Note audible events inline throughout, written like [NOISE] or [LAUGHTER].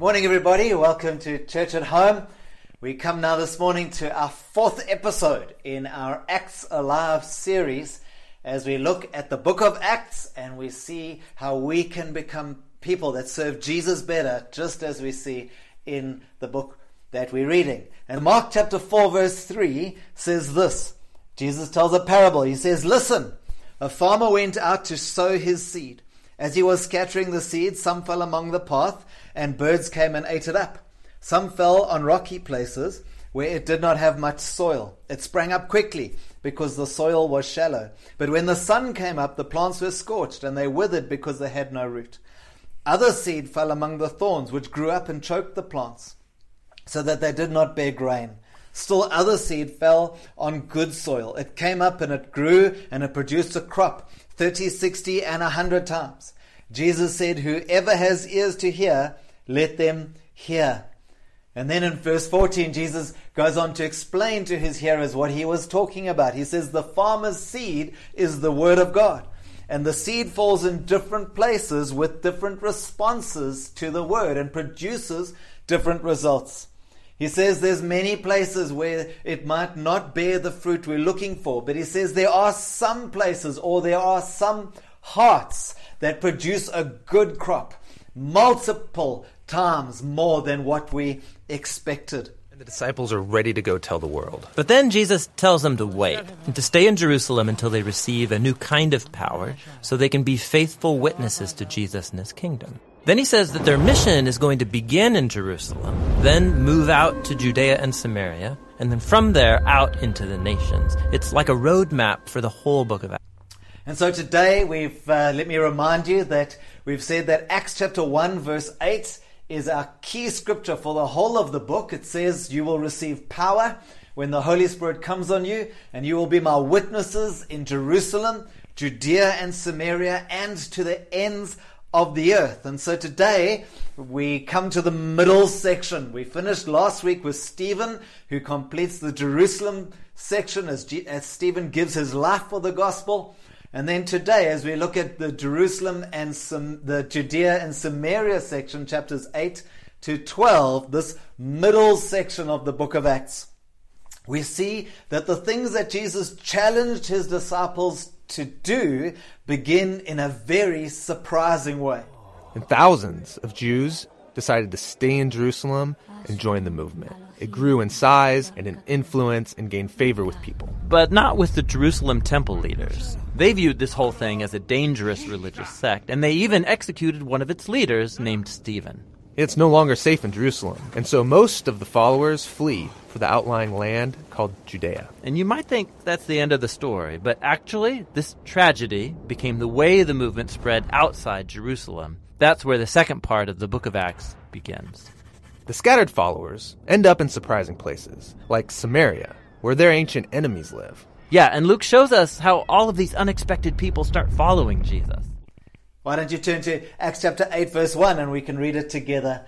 Morning, everybody. Welcome to Church at Home. We come now this morning to our fourth episode in our Acts Alive series as we look at the book of Acts and we see how we can become people that serve Jesus better, just as we see in the book that we're reading. And Mark chapter 4, verse 3 says this Jesus tells a parable. He says, Listen, a farmer went out to sow his seed. As he was scattering the seed, some fell among the path, and birds came and ate it up. Some fell on rocky places where it did not have much soil. It sprang up quickly because the soil was shallow. But when the sun came up, the plants were scorched and they withered because they had no root. Other seed fell among the thorns, which grew up and choked the plants, so that they did not bear grain. Still other seed fell on good soil. It came up and it grew and it produced a crop, 30, 60, and a hundred times. Jesus said, Whoever has ears to hear, let them hear. And then in verse 14, Jesus goes on to explain to his hearers what he was talking about. He says, The farmer's seed is the word of God. And the seed falls in different places with different responses to the word and produces different results. He says there's many places where it might not bear the fruit we're looking for, but he says there are some places or there are some hearts that produce a good crop, multiple times more than what we expected. And the disciples are ready to go tell the world. But then Jesus tells them to wait and to stay in Jerusalem until they receive a new kind of power so they can be faithful witnesses to Jesus and his kingdom. Then he says that their mission is going to begin in Jerusalem, then move out to Judea and Samaria, and then from there out into the nations. It's like a roadmap for the whole book of Acts. And so today we've, uh, let me remind you that we've said that Acts chapter 1 verse 8 is our key scripture for the whole of the book. It says, You will receive power when the Holy Spirit comes on you, and you will be my witnesses in Jerusalem, Judea, and Samaria, and to the ends of the earth. And so today we come to the middle section. We finished last week with Stephen, who completes the Jerusalem section as, G- as Stephen gives his life for the gospel. And then today, as we look at the Jerusalem and Sam- the Judea and Samaria section, chapters 8 to 12, this middle section of the book of Acts, we see that the things that Jesus challenged his disciples to do begin in a very surprising way. And thousands of Jews decided to stay in Jerusalem and join the movement. It grew in size and in influence and gained favor with people. But not with the Jerusalem temple leaders. They viewed this whole thing as a dangerous religious sect, and they even executed one of its leaders named Stephen. It's no longer safe in Jerusalem, and so most of the followers flee for the outlying land called Judea. And you might think that's the end of the story, but actually, this tragedy became the way the movement spread outside Jerusalem. That's where the second part of the book of Acts begins. The scattered followers end up in surprising places, like Samaria, where their ancient enemies live. Yeah, and Luke shows us how all of these unexpected people start following Jesus. Why don't you turn to Acts chapter 8, verse 1, and we can read it together.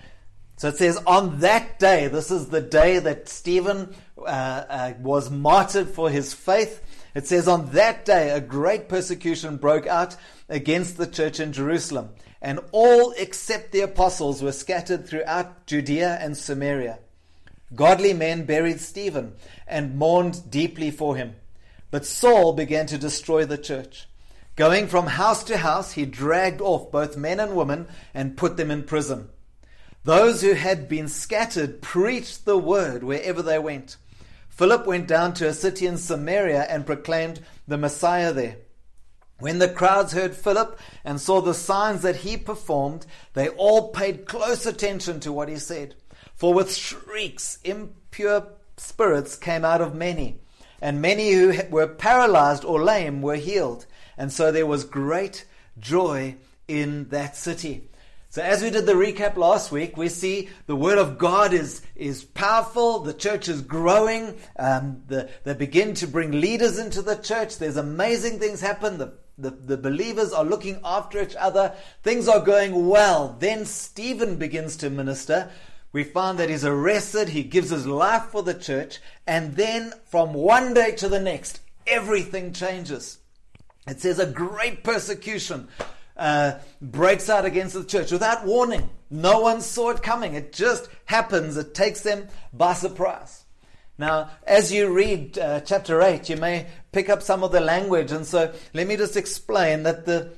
So it says, On that day, this is the day that Stephen uh, uh, was martyred for his faith. It says, On that day, a great persecution broke out against the church in Jerusalem, and all except the apostles were scattered throughout Judea and Samaria. Godly men buried Stephen and mourned deeply for him. But Saul began to destroy the church. Going from house to house, he dragged off both men and women and put them in prison. Those who had been scattered preached the word wherever they went. Philip went down to a city in Samaria and proclaimed the Messiah there. When the crowds heard Philip and saw the signs that he performed, they all paid close attention to what he said. For with shrieks, impure spirits came out of many, and many who were paralyzed or lame were healed. And so there was great joy in that city. So as we did the recap last week, we see the word of God is, is powerful. The church is growing. Um, the, they begin to bring leaders into the church. There's amazing things happen. The, the, the believers are looking after each other. Things are going well. Then Stephen begins to minister. We find that he's arrested. He gives his life for the church. And then from one day to the next, everything changes. It says a great persecution uh, breaks out against the church without warning. No one saw it coming. It just happens. It takes them by surprise. Now, as you read uh, chapter 8, you may pick up some of the language. And so let me just explain that the,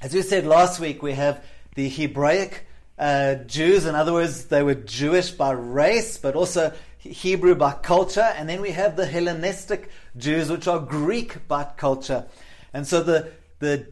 as we said last week, we have the Hebraic uh, Jews. In other words, they were Jewish by race, but also Hebrew by culture. And then we have the Hellenistic Jews, which are Greek by culture. And so the, the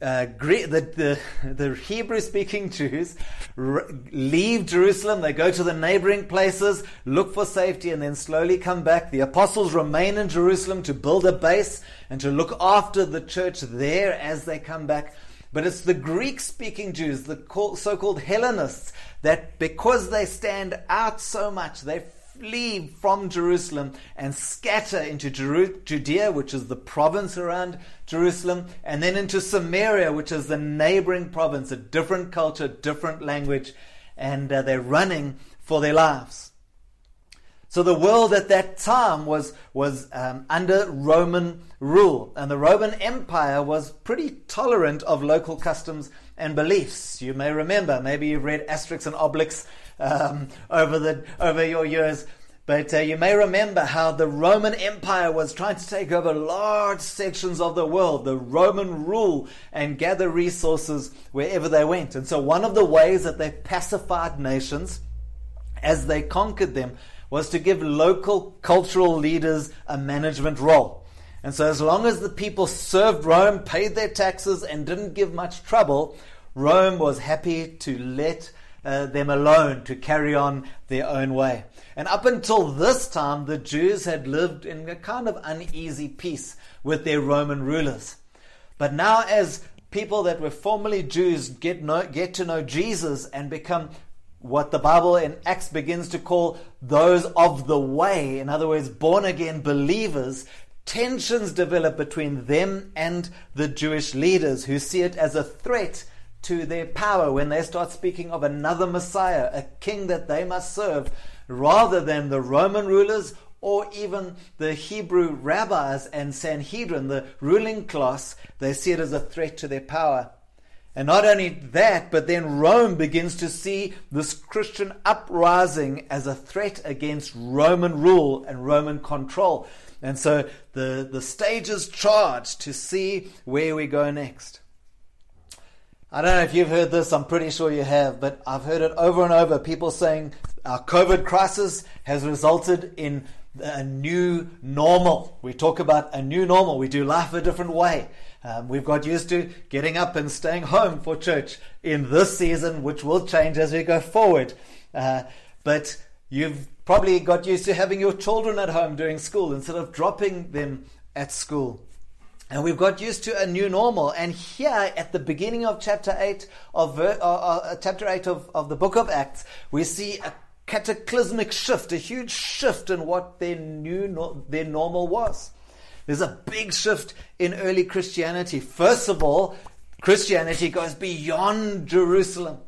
uh, Greek, the, the, the Hebrew speaking Jews leave Jerusalem, they go to the neighboring places, look for safety, and then slowly come back. The apostles remain in Jerusalem to build a base and to look after the church there as they come back. But it's the Greek speaking Jews, the so called Hellenists, that because they stand out so much, they flee from Jerusalem and scatter into Judea, which is the province around Jerusalem, and then into Samaria, which is the neighboring province, a different culture, different language, and uh, they're running for their lives. So the world at that time was, was um, under Roman rule, and the Roman Empire was pretty tolerant of local customs and beliefs. You may remember, maybe you've read Asterix and Obelix um, over the over your years. But uh, you may remember how the Roman Empire was trying to take over large sections of the world, the Roman rule, and gather resources wherever they went. And so, one of the ways that they pacified nations as they conquered them was to give local cultural leaders a management role. And so, as long as the people served Rome, paid their taxes, and didn't give much trouble, Rome was happy to let uh, them alone to carry on their own way. And up until this time, the Jews had lived in a kind of uneasy peace with their Roman rulers. But now, as people that were formerly Jews get, know, get to know Jesus and become what the Bible in Acts begins to call those of the way, in other words, born again believers, tensions develop between them and the Jewish leaders who see it as a threat to their power when they start speaking of another Messiah, a king that they must serve, rather than the Roman rulers or even the Hebrew rabbis and Sanhedrin, the ruling class. They see it as a threat to their power. And not only that, but then Rome begins to see this Christian uprising as a threat against Roman rule and Roman control. And so the, the stage is charged to see where we go next. I don't know if you've heard this, I'm pretty sure you have, but I've heard it over and over. People saying our COVID crisis has resulted in a new normal. We talk about a new normal. We do life a different way. Um, we've got used to getting up and staying home for church in this season, which will change as we go forward. Uh, but you've probably got used to having your children at home doing school instead of dropping them at school. And we've got used to a new normal. And here at the beginning of chapter 8 of, uh, uh, chapter 8 of, of the book of Acts, we see a cataclysmic shift, a huge shift in what their new, no- their normal was. There's a big shift in early Christianity. First of all, Christianity goes beyond Jerusalem.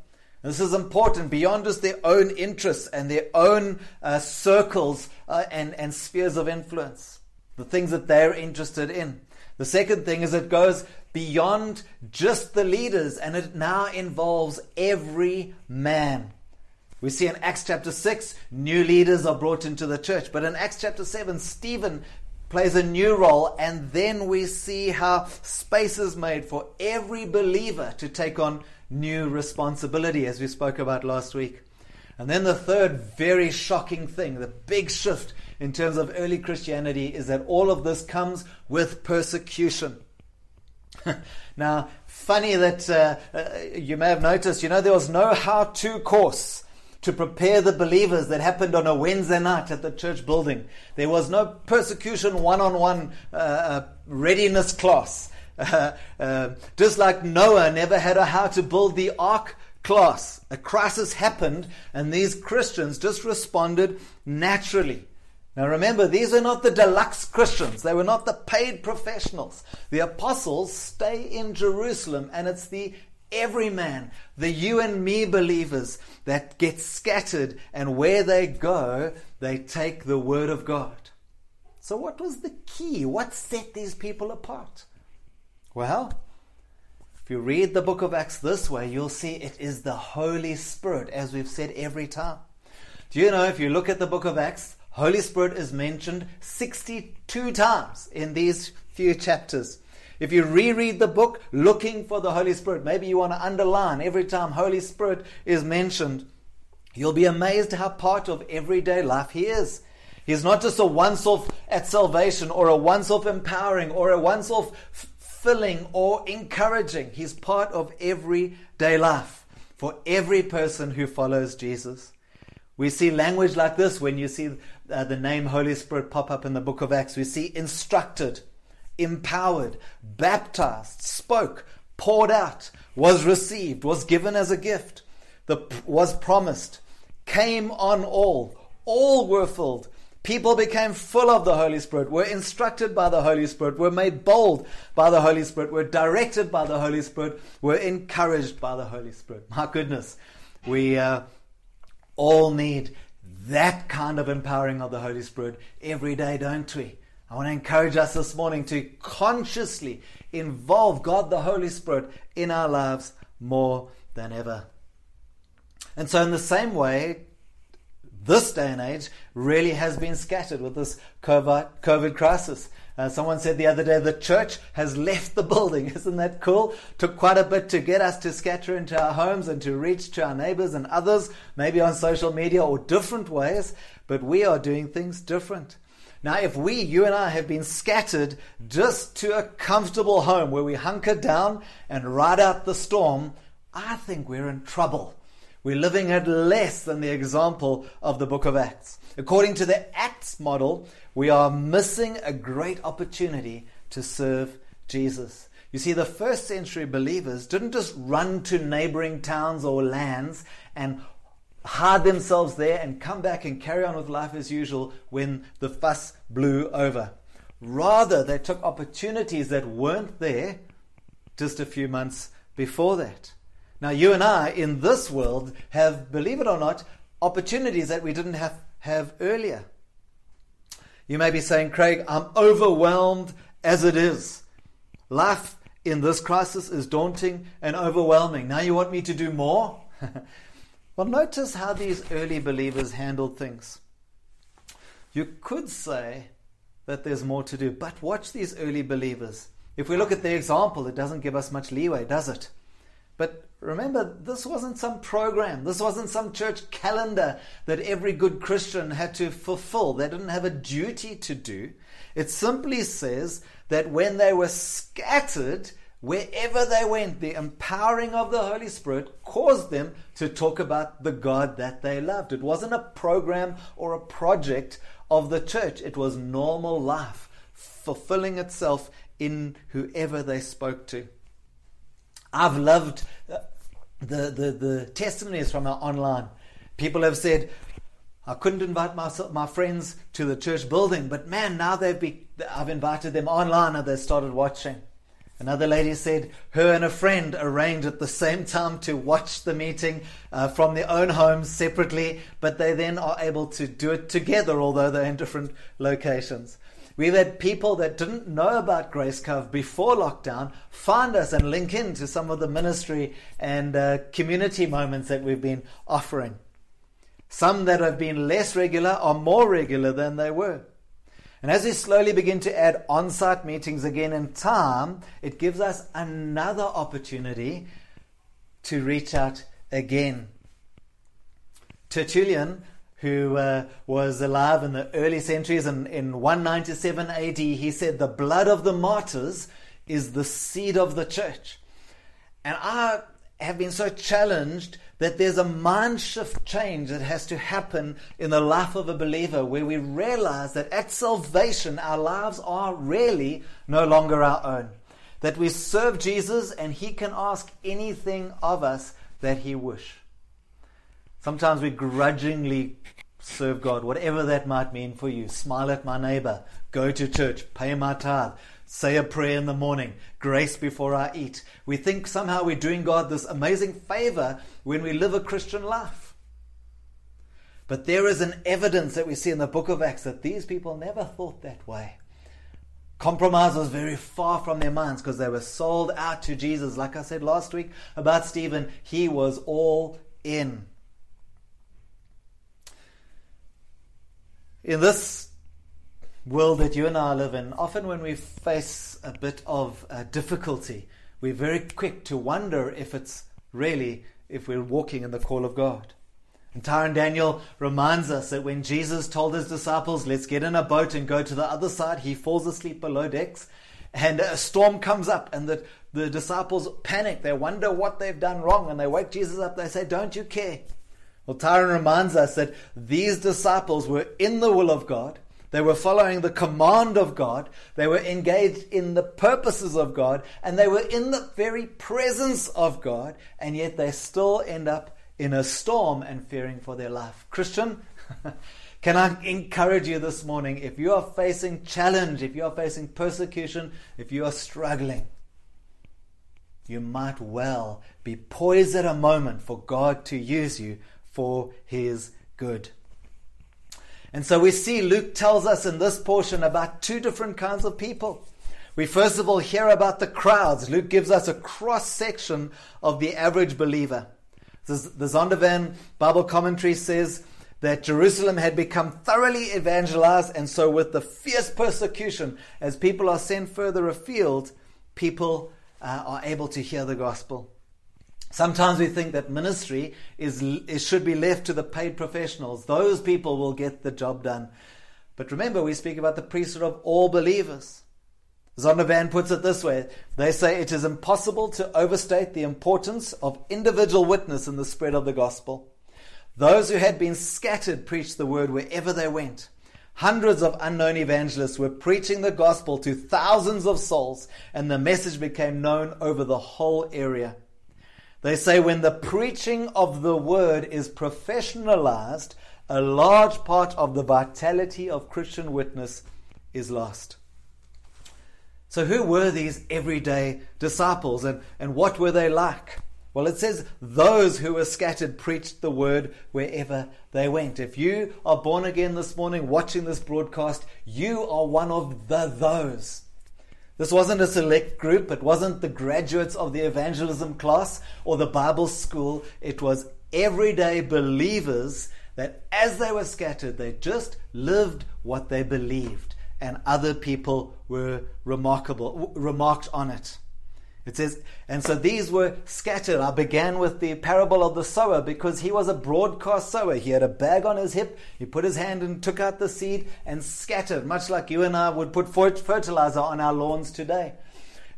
This is important, beyond just their own interests and their own uh, circles uh, and, and spheres of influence, the things that they're interested in. The second thing is it goes beyond just the leaders and it now involves every man. We see in Acts chapter 6, new leaders are brought into the church. But in Acts chapter 7, Stephen plays a new role, and then we see how space is made for every believer to take on new responsibility, as we spoke about last week. And then the third very shocking thing, the big shift in terms of early Christianity is that all of this comes with persecution. [LAUGHS] now, funny that uh, uh, you may have noticed, you know, there was no how to course to prepare the believers that happened on a Wednesday night at the church building. There was no persecution one on one readiness class. Uh, [LAUGHS] uh, just like Noah never had a how to build the ark class. A crisis happened, and these Christians just responded naturally. Now remember, these are not the deluxe Christians. They were not the paid professionals. The apostles stay in Jerusalem, and it's the everyman, the you and me believers that get scattered, and where they go, they take the word of God. So, what was the key? What set these people apart? Well, If you read the book of Acts this way, you'll see it is the Holy Spirit, as we've said every time. Do you know if you look at the book of Acts, Holy Spirit is mentioned 62 times in these few chapters. If you reread the book looking for the Holy Spirit, maybe you want to underline every time Holy Spirit is mentioned, you'll be amazed how part of everyday life He is. He's not just a once off at salvation or a once off empowering or a once off filling or encouraging. He's part of everyday life for every person who follows Jesus. We see language like this when you see uh, the name Holy Spirit pop up in the book of Acts. We see instructed, empowered, baptized, spoke, poured out, was received, was given as a gift, the, was promised, came on all, all were filled. People became full of the Holy Spirit, were instructed by the Holy Spirit, were made bold by the Holy Spirit, were directed by the Holy Spirit, were encouraged by the Holy Spirit. My goodness, we uh, all need that kind of empowering of the Holy Spirit every day, don't we? I want to encourage us this morning to consciously involve God the Holy Spirit in our lives more than ever. And so, in the same way, this day and age really has been scattered with this COVID, crisis. Uh, someone said the other day the church has left the building. [LAUGHS] Isn't that cool? Took quite a bit to get us to scatter into our homes and to reach to our neighbors and others, maybe on social media or different ways, but we are doing things different. Now, if we, you and I, have been scattered just to a comfortable home where we hunker down and ride out the storm, I think we're in trouble. We're living at less than the example of the book of Acts. According to the Acts model, we are missing a great opportunity to serve Jesus. You see, the first century believers didn't just run to neighboring towns or lands and hide themselves there and come back and carry on with life as usual when the fuss blew over. Rather, they took opportunities that weren't there just a few months before that. Now, you and I in this world have, believe it or not, opportunities that we didn't have, have earlier. You may be saying, Craig, I'm overwhelmed as it is. Life in this crisis is daunting and overwhelming. Now you want me to do more? [LAUGHS] well, notice how these early believers handled things. You could say that there's more to do, but watch these early believers. If we look at their example, it doesn't give us much leeway, does it? But remember, this wasn't some program. This wasn't some church calendar that every good Christian had to fulfill. They didn't have a duty to do. It simply says that when they were scattered, wherever they went, the empowering of the Holy Spirit caused them to talk about the God that they loved. It wasn't a program or a project of the church, it was normal life fulfilling itself in whoever they spoke to. I've loved the, the, the testimonies from our online. People have said, I couldn't invite my, my friends to the church building, but man, now they've be, I've invited them online and they started watching. Another lady said her and a friend arranged at the same time to watch the meeting uh, from their own homes separately, but they then are able to do it together, although they're in different locations. We've had people that didn't know about Grace Cove before lockdown find us and link in to some of the ministry and uh, community moments that we've been offering. Some that have been less regular are more regular than they were. And as we slowly begin to add on site meetings again in time, it gives us another opportunity to reach out again. Tertullian who uh, was alive in the early centuries, and in 197 AD, he said, The blood of the martyrs is the seed of the church. And I have been so challenged that there's a mind shift change that has to happen in the life of a believer where we realize that at salvation, our lives are really no longer our own. That we serve Jesus and he can ask anything of us that he wish. Sometimes we grudgingly serve God, whatever that might mean for you. Smile at my neighbor, go to church, pay my tithe, say a prayer in the morning, grace before I eat. We think somehow we're doing God this amazing favor when we live a Christian life. But there is an evidence that we see in the book of Acts that these people never thought that way. Compromise was very far from their minds because they were sold out to Jesus. Like I said last week about Stephen, he was all in. In this world that you and I live in, often when we face a bit of uh, difficulty, we're very quick to wonder if it's really if we're walking in the call of God. And Tyron Daniel reminds us that when Jesus told his disciples, let's get in a boat and go to the other side, he falls asleep below decks and a storm comes up and the, the disciples panic. They wonder what they've done wrong and they wake Jesus up. They say, don't you care? Well, Tyron reminds us that these disciples were in the will of God. They were following the command of God. They were engaged in the purposes of God. And they were in the very presence of God. And yet they still end up in a storm and fearing for their life. Christian, [LAUGHS] can I encourage you this morning if you are facing challenge, if you are facing persecution, if you are struggling, you might well be poised at a moment for God to use you for his good. And so we see Luke tells us in this portion about two different kinds of people. We first of all hear about the crowds. Luke gives us a cross section of the average believer. The Zondervan Bible commentary says that Jerusalem had become thoroughly evangelized, and so with the fierce persecution, as people are sent further afield, people uh, are able to hear the gospel. Sometimes we think that ministry is, is, should be left to the paid professionals. Those people will get the job done. But remember, we speak about the priesthood of all believers. Zondervan puts it this way they say it is impossible to overstate the importance of individual witness in the spread of the gospel. Those who had been scattered preached the word wherever they went. Hundreds of unknown evangelists were preaching the gospel to thousands of souls, and the message became known over the whole area. They say when the preaching of the word is professionalized, a large part of the vitality of Christian witness is lost. So, who were these everyday disciples and, and what were they like? Well, it says, those who were scattered preached the word wherever they went. If you are born again this morning watching this broadcast, you are one of the those. This wasn't a select group, it wasn't the graduates of the evangelism class or the Bible school. It was everyday believers that as they were scattered, they just lived what they believed and other people were remarkable, remarked on it. It says, and so these were scattered. I began with the parable of the sower because he was a broadcast sower. He had a bag on his hip, he put his hand and took out the seed and scattered, much like you and I would put fertilizer on our lawns today.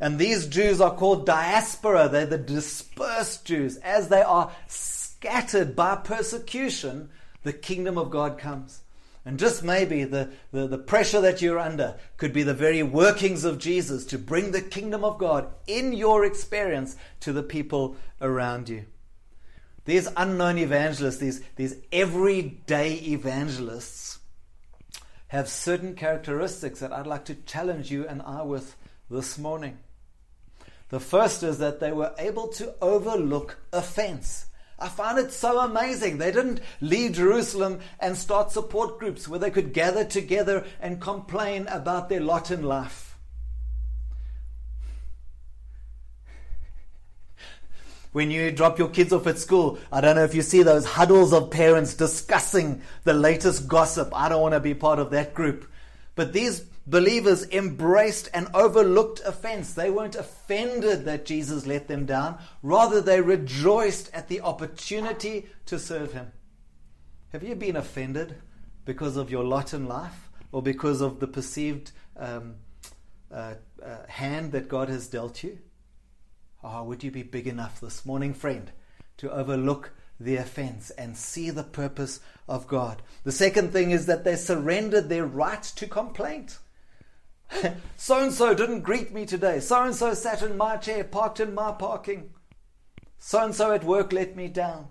And these Jews are called diaspora. They're the dispersed Jews. As they are scattered by persecution, the kingdom of God comes. And just maybe the, the, the, pressure that you're under could be the very workings of Jesus to bring the kingdom of God in your experience to the people around you. These unknown evangelists, these, these everyday evangelists, have certain characteristics that I'd like to challenge you and I with this morning. The first is that they were able to overlook offense. I find it so amazing. They didn't leave Jerusalem and start support groups where they could gather together and complain about their lot in life. When you drop your kids off at school, I don't know if you see those huddles of parents discussing the latest gossip. I don't want to be part of that group. But these believers embraced and overlooked offense. They weren't offended that Jesus let them down. Rather, they rejoiced at the opportunity to serve him. Have you been offended because of your lot in life or because of the perceived um, uh, uh, hand that God has dealt you? Oh, would you be big enough this morning, friend, to overlook the offense and see the purpose of God? The second thing is that they surrendered their right to complaint. So and so didn't greet me today. So and so sat in my chair, parked in my parking. So and so at work let me down.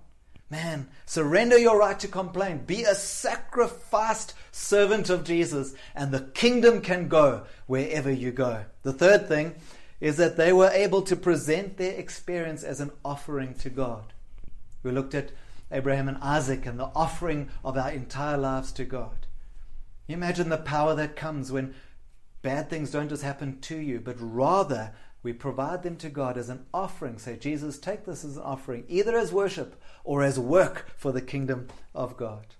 Man, surrender your right to complain. Be a sacrificed servant of Jesus, and the kingdom can go wherever you go. The third thing is that they were able to present their experience as an offering to God. We looked at Abraham and Isaac and the offering of our entire lives to God. Imagine the power that comes when bad things don't just happen to you, but rather we provide them to God as an offering. Say, Jesus, take this as an offering, either as worship or as work for the kingdom of God.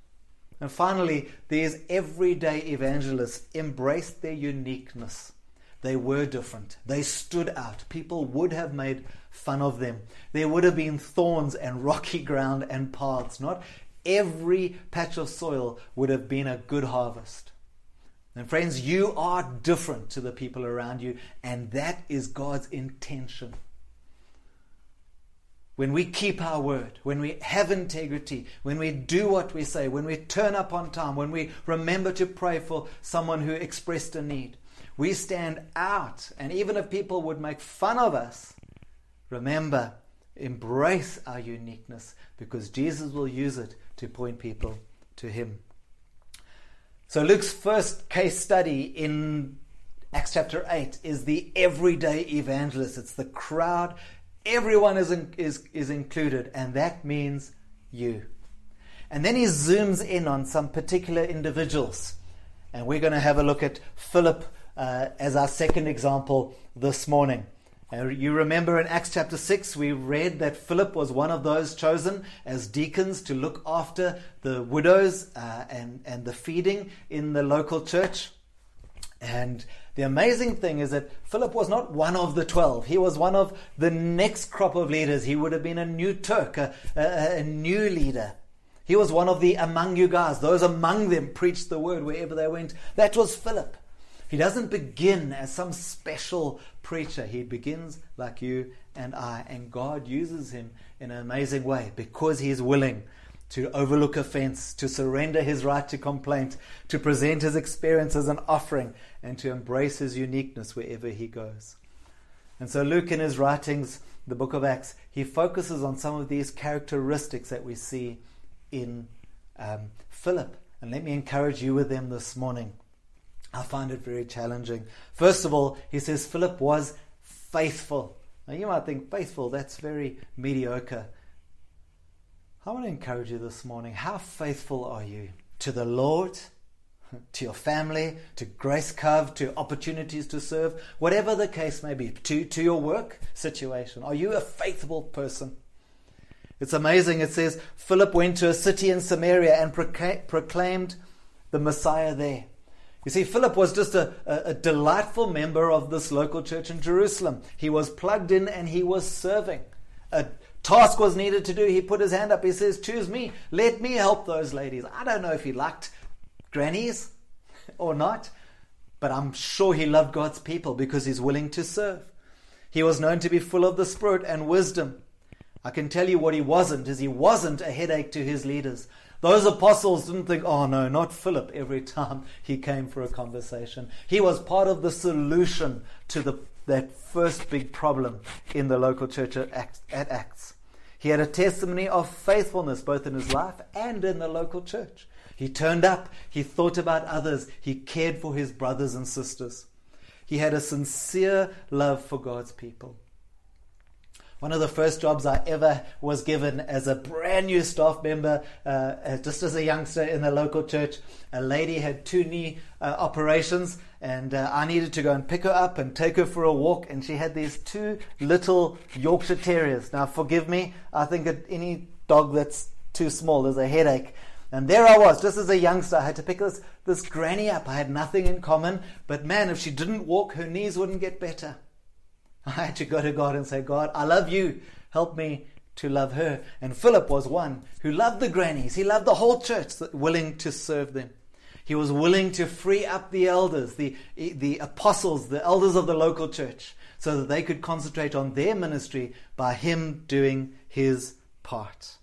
And finally, these everyday evangelists embraced their uniqueness. They were different. They stood out. People would have made fun of them. There would have been thorns and rocky ground and paths. Not every patch of soil would have been a good harvest. And friends, you are different to the people around you, and that is God's intention. When we keep our word, when we have integrity, when we do what we say, when we turn up on time, when we remember to pray for someone who expressed a need, we stand out. And even if people would make fun of us, remember, embrace our uniqueness because Jesus will use it to point people to Him. So, Luke's first case study in Acts chapter 8 is the everyday evangelist. It's the crowd, everyone is, in, is, is included, and that means you. And then he zooms in on some particular individuals. And we're going to have a look at Philip uh, as our second example this morning. You remember in Acts chapter 6, we read that Philip was one of those chosen as deacons to look after the widows uh, and, and the feeding in the local church. And the amazing thing is that Philip was not one of the 12. He was one of the next crop of leaders. He would have been a new Turk, a, a, a new leader. He was one of the among you guys. Those among them preached the word wherever they went. That was Philip. He doesn't begin as some special preacher. He begins like you and I, and God uses him in an amazing way because he is willing to overlook offense, to surrender his right to complaint, to present his experience as an offering, and to embrace his uniqueness wherever he goes. And so, Luke, in his writings, the book of Acts, he focuses on some of these characteristics that we see in um, Philip. And let me encourage you with them this morning. I find it very challenging. First of all, he says Philip was faithful. Now, you might think faithful, that's very mediocre. I want to encourage you this morning. How faithful are you to the Lord, [LAUGHS] to your family, to Grace Cove, to opportunities to serve, whatever the case may be, to, to your work situation? Are you a faithful person? It's amazing. It says Philip went to a city in Samaria and proclaimed the Messiah there. You see, Philip was just a, a, delightful member of this local church in Jerusalem. He was plugged in and he was serving. A task was needed to do. He put his hand up. He says, Choose me. Let me help those ladies. I don't know if he liked grannies [LAUGHS] or not, but I'm sure he loved God's people because he's willing to serve. He was known to be full of the Spirit and wisdom. I can tell you what he wasn't is he wasn't a headache to his leaders. Those apostles didn't think, oh no, not Philip, every time he came for a conversation. He was part of the solution to the, that first big problem in the local church at Acts, at Acts. He had a testimony of faithfulness both in his life and in the local church. He turned up, he thought about others, he cared for his brothers and sisters. He had a sincere love for God's people. One of the first jobs I ever was given as a brand new staff member, uh, uh, just as a youngster in the local church. A lady had two knee uh, operations, and uh, I needed to go and pick her up and take her for a walk. And she had these two little Yorkshire Terriers. Now, forgive me, I think any dog that's too small is a headache. And there I was, just as a youngster. I had to pick this, this granny up. I had nothing in common, but man, if she didn't walk, her knees wouldn't get better. I had to go to God and say, God, I love you. Help me to love her. And Philip was one who loved the grannies. He loved the whole church, willing to serve them. He was willing to free up the elders, the, the apostles, the elders of the local church, so that they could concentrate on their ministry by him doing his part.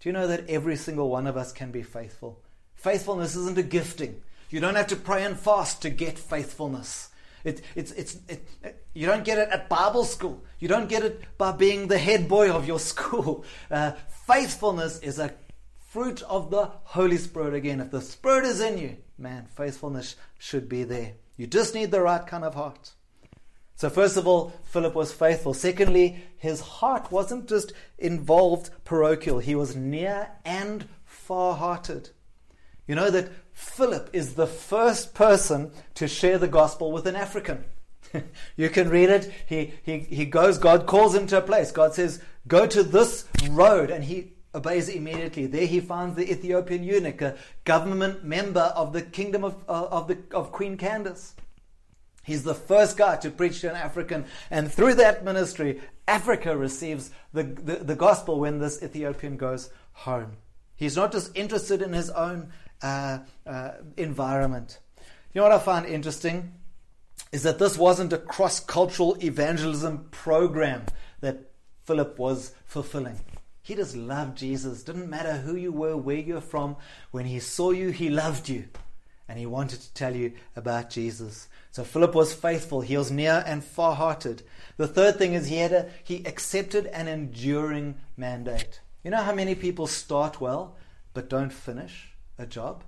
Do you know that every single one of us can be faithful? Faithfulness isn't a gifting. You don't have to pray and fast to get faithfulness. It, it's, it's, it, you don't get it at Bible school. You don't get it by being the head boy of your [LAUGHS] school. Uh, faithfulness is a fruit of the Holy Spirit again. If the Spirit is in you, man, faithfulness should be there. You just need the right kind of heart. So, first of all, Philip was faithful. Secondly, his heart wasn't just involved parochial, he was near and far hearted. You know that Philip is the first person to share the gospel with an African. [LAUGHS] you can read it. He, he, he goes, God calls him to a place. God says, Go to this road. And he obeys immediately. There he finds the Ethiopian eunuch, a government member of the kingdom of, uh, of, the, of Queen Candace. He's the first guy to preach to an African. And through that ministry, Africa receives the, the, the gospel when this Ethiopian goes home. He's not just interested in his own uh, uh, environment. You know what I find interesting? Is that this wasn't a cross cultural evangelism program that Philip was fulfilling. He just loved Jesus. Didn't matter who you were, where you're from. When he saw you, he loved you. And he wanted to tell you about Jesus. So Philip was faithful. He was near and far hearted. The third thing is he had a, he accepted an enduring mandate. You know how many people start well but don't finish a job?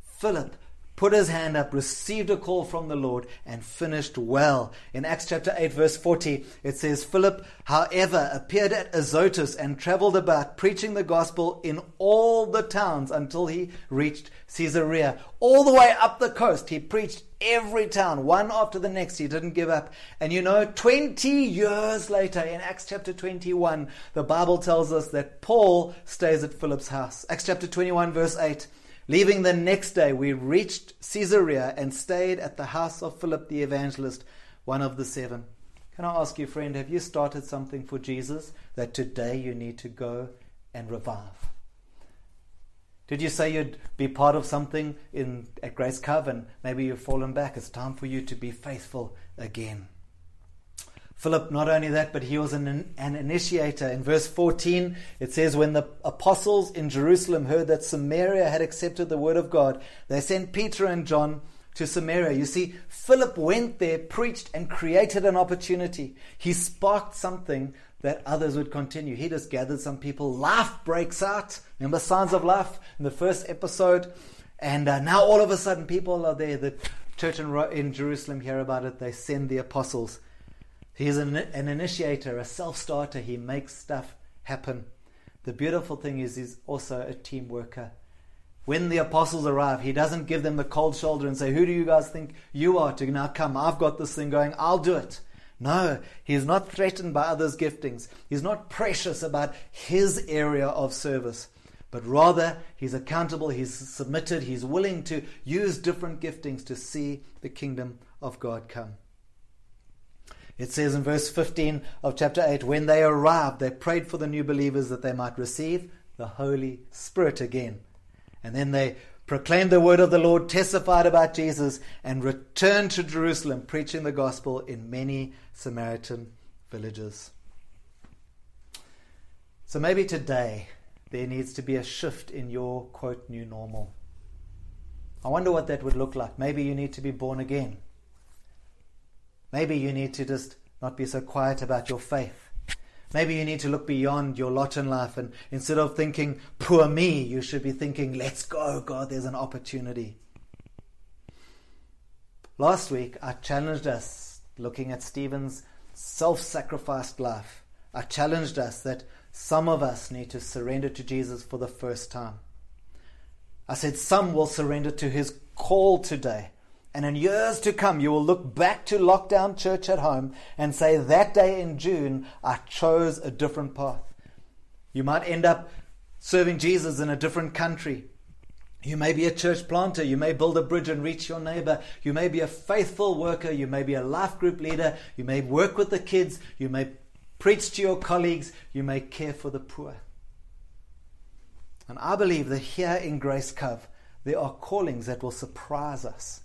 Philip put his hand up, received a call from the Lord, and finished well. In Acts chapter 8, verse 40, it says, Philip, however, appeared at Azotus and traveled about, preaching the gospel in all the towns until he reached Caesarea. All the way up the coast, he preached every town, one after the next. He didn't give up. And you know, 20 years later, in Acts chapter 21, the Bible tells us that Paul stays at Philip's house. Acts chapter 21, verse 8. Leaving the next day, we reached Caesarea and stayed at the house of Philip the evangelist, one of the seven. Can I ask you, friend, have you started something for Jesus that today you need to go and revive? Did you say you'd be part of something in at Grace Cove and maybe you've fallen back? It's time for you to be faithful again. Philip, not only that, but he was an, an initiator. In verse 14, it says, When the apostles in Jerusalem heard that Samaria had accepted the word of God, they sent Peter and John to Samaria. You see, Philip went there, preached, and created an opportunity. He sparked something that others would continue. He just gathered some people. Life breaks out. Remember Signs of Life in the first episode? And uh, now all of a sudden people are there. The church in, in Jerusalem hear about it. They send the apostles. He's an, an initiator, a self starter. He makes stuff happen. The beautiful thing is, he's also a team worker. When the apostles arrive, he doesn't give them the cold shoulder and say, Who do you guys think you are to now come? I've got this thing going, I'll do it. No, he's not threatened by others' giftings. He's not precious about his area of service, but rather he's accountable, he's submitted, he's willing to use different giftings to see the kingdom of God come. It says in verse 15 of chapter 8 when they arrived, they prayed for the new believers that they might receive the Holy Spirit again. And then they proclaimed the word of the Lord, testified about Jesus, and returned to Jerusalem, preaching the gospel in many Samaritan villages. So maybe today there needs to be a shift in your quote new normal. I wonder what that would look like. Maybe you need to be born again. Maybe you need to just not be so quiet about your faith. Maybe you need to look beyond your lot in life and instead of thinking, poor me, you should be thinking, let's go, God, there's an opportunity. Last week, I challenged us looking at Stephen's self sacrificed life. I challenged us that some of us need to surrender to Jesus for the first time. I said some will surrender to his call today. And in years to come, you will look back to lockdown church at home and say, That day in June, I chose a different path. You might end up serving Jesus in a different country. You may be a church planter. You may build a bridge and reach your neighbor. You may be a faithful worker. You may be a life group leader. You may work with the kids. You may preach to your colleagues. You may care for the poor. And I believe that here in Grace Cove, there are callings that will surprise us.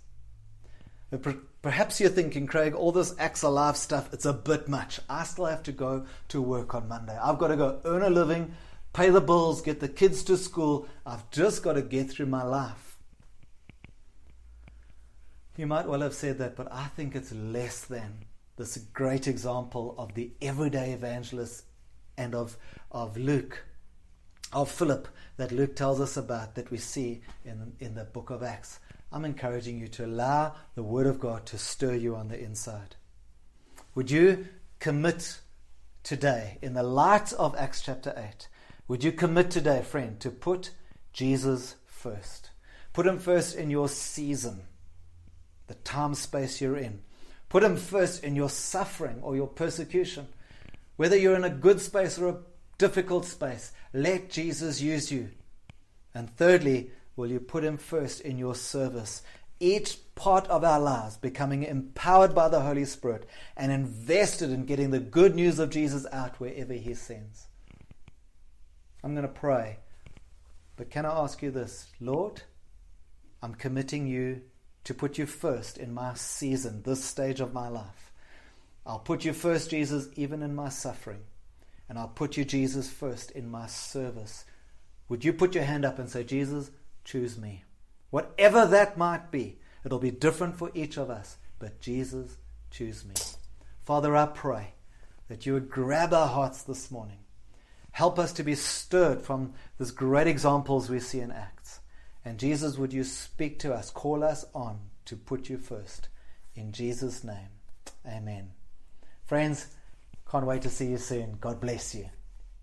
Perhaps you're thinking, Craig, all this Acts Alive stuff, it's a bit much. I still have to go to work on Monday. I've got to go earn a living, pay the bills, get the kids to school. I've just got to get through my life. You might well have said that, but I think it's less than this great example of the everyday evangelist and of, of Luke, of Philip, that Luke tells us about, that we see in, in the book of Acts. I'm encouraging you to allow the Word of God to stir you on the inside. Would you commit today, in the light of Acts chapter 8, would you commit today, friend, to put Jesus first. Put him first in your season, the time space you're in. Put him first in your suffering or your persecution. Whether you're in a good space or a difficult space, let Jesus use you. And thirdly, will you put him first in your service? Each part of our lives becoming empowered by the Holy Spirit and invested in getting the good news of Jesus out wherever he sends. I'm going to pray. But can I ask you this? Lord, I'm committing you to put you first in my season, this stage of my life. I'll put you first, Jesus, even in my suffering. And I'll put you, Jesus, first in my service. Would you put your hand up and say, Jesus, choose me? Whatever that might be, it'll be different for each of us. But Jesus, choose me. Father, I pray that you would grab our hearts this morning. Help us to be stirred from these great examples we see in Acts. And Jesus, would you speak to us, call us on to put you first. In Jesus' name, amen. Friends, can't wait to see you soon. God bless you.